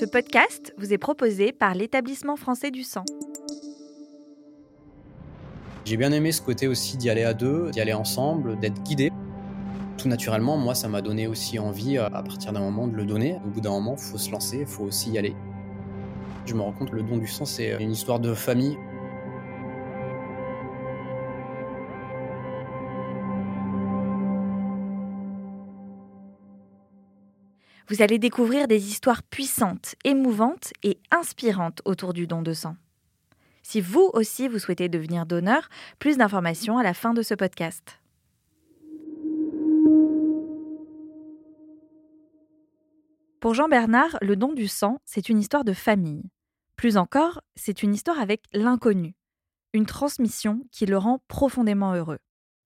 Ce podcast vous est proposé par l'établissement français du sang. J'ai bien aimé ce côté aussi d'y aller à deux, d'y aller ensemble, d'être guidé. Tout naturellement, moi, ça m'a donné aussi envie, euh, à partir d'un moment, de le donner. Au bout d'un moment, il faut se lancer, il faut aussi y aller. Je me rends compte que le don du sang, c'est une histoire de famille. Vous allez découvrir des histoires puissantes, émouvantes et inspirantes autour du don de sang. Si vous aussi vous souhaitez devenir donneur, plus d'informations à la fin de ce podcast. Pour Jean Bernard, le don du sang, c'est une histoire de famille. Plus encore, c'est une histoire avec l'inconnu, une transmission qui le rend profondément heureux.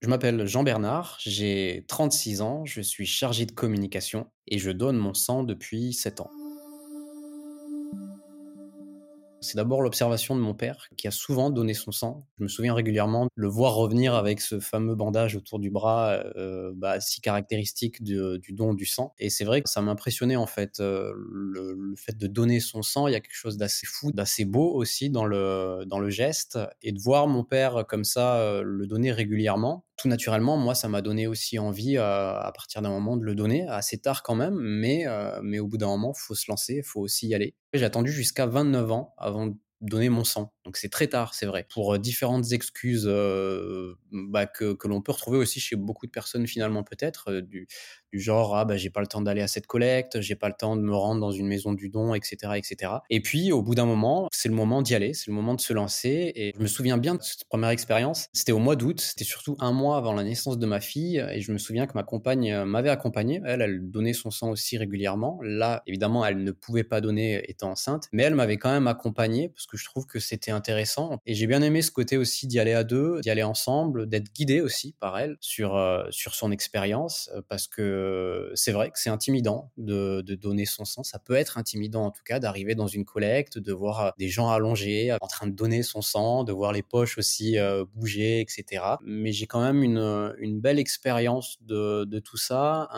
Je m'appelle Jean Bernard, j'ai 36 ans, je suis chargé de communication et je donne mon sang depuis 7 ans. C'est d'abord l'observation de mon père qui a souvent donné son sang. Je me souviens régulièrement de le voir revenir avec ce fameux bandage autour du bras, euh, bah, si caractéristique du don du sang. Et c'est vrai que ça m'impressionnait en fait, euh, le, fait de donner son sang. Il y a quelque chose d'assez fou, d'assez beau aussi dans le, dans le geste. Et de voir mon père comme ça euh, le donner régulièrement, tout naturellement, moi, ça m'a donné aussi envie, à partir d'un moment, de le donner, assez tard quand même, mais, mais au bout d'un moment, faut se lancer, faut aussi y aller. J'ai attendu jusqu'à 29 ans avant de donner mon sang. Donc c'est très tard, c'est vrai. Pour différentes excuses bah, que, que l'on peut retrouver aussi chez beaucoup de personnes finalement peut-être, du, du genre ah bah j'ai pas le temps d'aller à cette collecte, j'ai pas le temps de me rendre dans une maison du don, etc., etc. Et puis au bout d'un moment, c'est le moment d'y aller, c'est le moment de se lancer. Et je me souviens bien de cette première expérience. C'était au mois d'août, c'était surtout un mois avant la naissance de ma fille, et je me souviens que ma compagne euh, m'avait accompagné. Elle, elle donnait son sang aussi régulièrement. Là, évidemment, elle ne pouvait pas donner étant enceinte, mais elle m'avait quand même accompagné parce que je trouve que c'était intéressant. Et j'ai bien aimé ce côté aussi d'y aller à deux, d'y aller ensemble, d'être guidé aussi par elle sur euh, sur son expérience, euh, parce que c'est vrai que c'est intimidant de, donner son sang. Ça peut être intimidant en tout cas d'arriver dans une collecte, de voir euh, des gens allongés en train de donner son sang, de voir les poches aussi bouger, etc. Mais j'ai quand même une, belle expérience de, tout ça.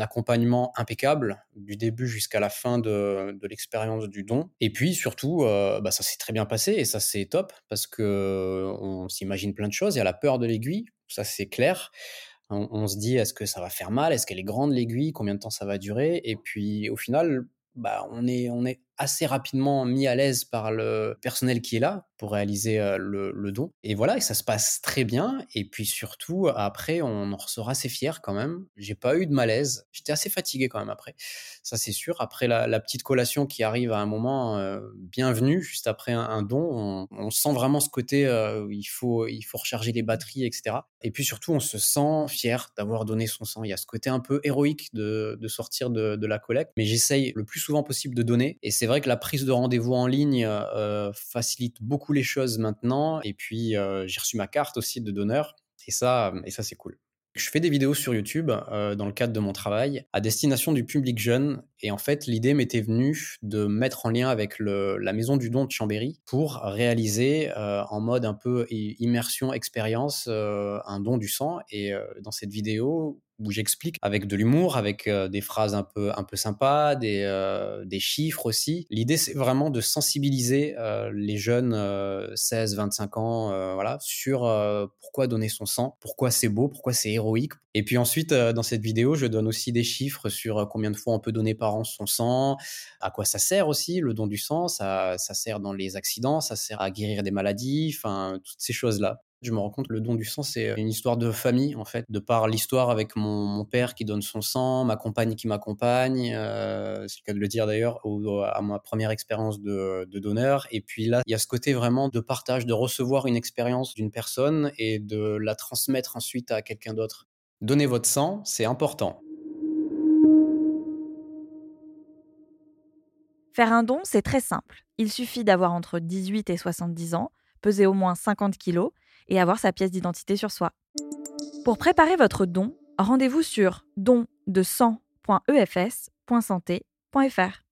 Accompagnement impeccable du début jusqu'à la fin de, l'expérience du don. Et puis surtout, euh, bah, ça s'est très bien passé et ça c'est top parce que on s'imagine plein de choses. Il y a la peur de l'aiguille, ça c'est clair. On, se dit, est-ce que ça va faire mal? Est-ce qu'elle est grande l'aiguille? Combien de temps ça va durer? Et puis au final, bah, on, est, on est assez rapidement mis à l'aise par le personnel qui est là pour réaliser le, don. Et voilà, et ça se passe très bien. Et puis surtout, après, on en ressort assez fier quand même. J'ai pas eu de malaise. J'étais assez fatigué quand même après. Ça, c'est sûr. Après la, petite collation qui arrive à un moment bienvenu, juste après un, don, on, sent vraiment ce côté où il faut, il faut recharger les batteries, etc. Et puis surtout, on se sent fier d'avoir donné son sang. Il y a ce côté un peu héroïque de, sortir de, de la collecte. Mais j'essaye le plus souvent possible de donner. Et c'est vrai que la prise de rendez-vous en ligne euh, facilite beaucoup les choses maintenant. Et puis, euh, j'ai reçu ma carte aussi de donneur. Et ça, et ça c'est cool. Je fais des vidéos sur YouTube euh, dans le cadre de mon travail à destination du public jeune. Et en fait, l'idée m'était venue de mettre en lien avec la maison du don de Chambéry pour réaliser en mode un peu immersion, expérience, un don du sang. Et dans cette vidéo, où j'explique avec de l'humour, avec euh, des phrases un peu, un peu sympas, des, euh, des chiffres aussi. L'idée, c'est vraiment de sensibiliser euh, les jeunes 16, 25 ans voilà, sur pourquoi donner son sang, pourquoi c'est beau, pourquoi c'est héroïque. Et puis ensuite, dans cette vidéo, je donne aussi des chiffres sur combien de fois on peut donner par an son sang, à quoi ça sert aussi, le don du sang, ça, ça sert dans les accidents, ça sert à guérir des maladies, enfin, toutes ces choses-là. Je me rends compte le don du sang, c'est une histoire de famille, en fait, de par l'histoire avec mon, père qui donne son sang, ma compagne qui m'accompagne, euh, c'est le cas de le dire d'ailleurs, à ma première expérience de, de, donneur. Et puis là, il y a ce côté vraiment de partage, de recevoir une expérience d'une personne et de la transmettre ensuite à quelqu'un d'autre. Donner votre sang, c'est important. Faire un don, c'est très simple. Il suffit d'avoir entre 18 et 70 ans, peser au moins 50 kilos et avoir sa pièce d'identité sur soi. Pour préparer votre don, rendez-vous sur dondesang.efs.santé.fr.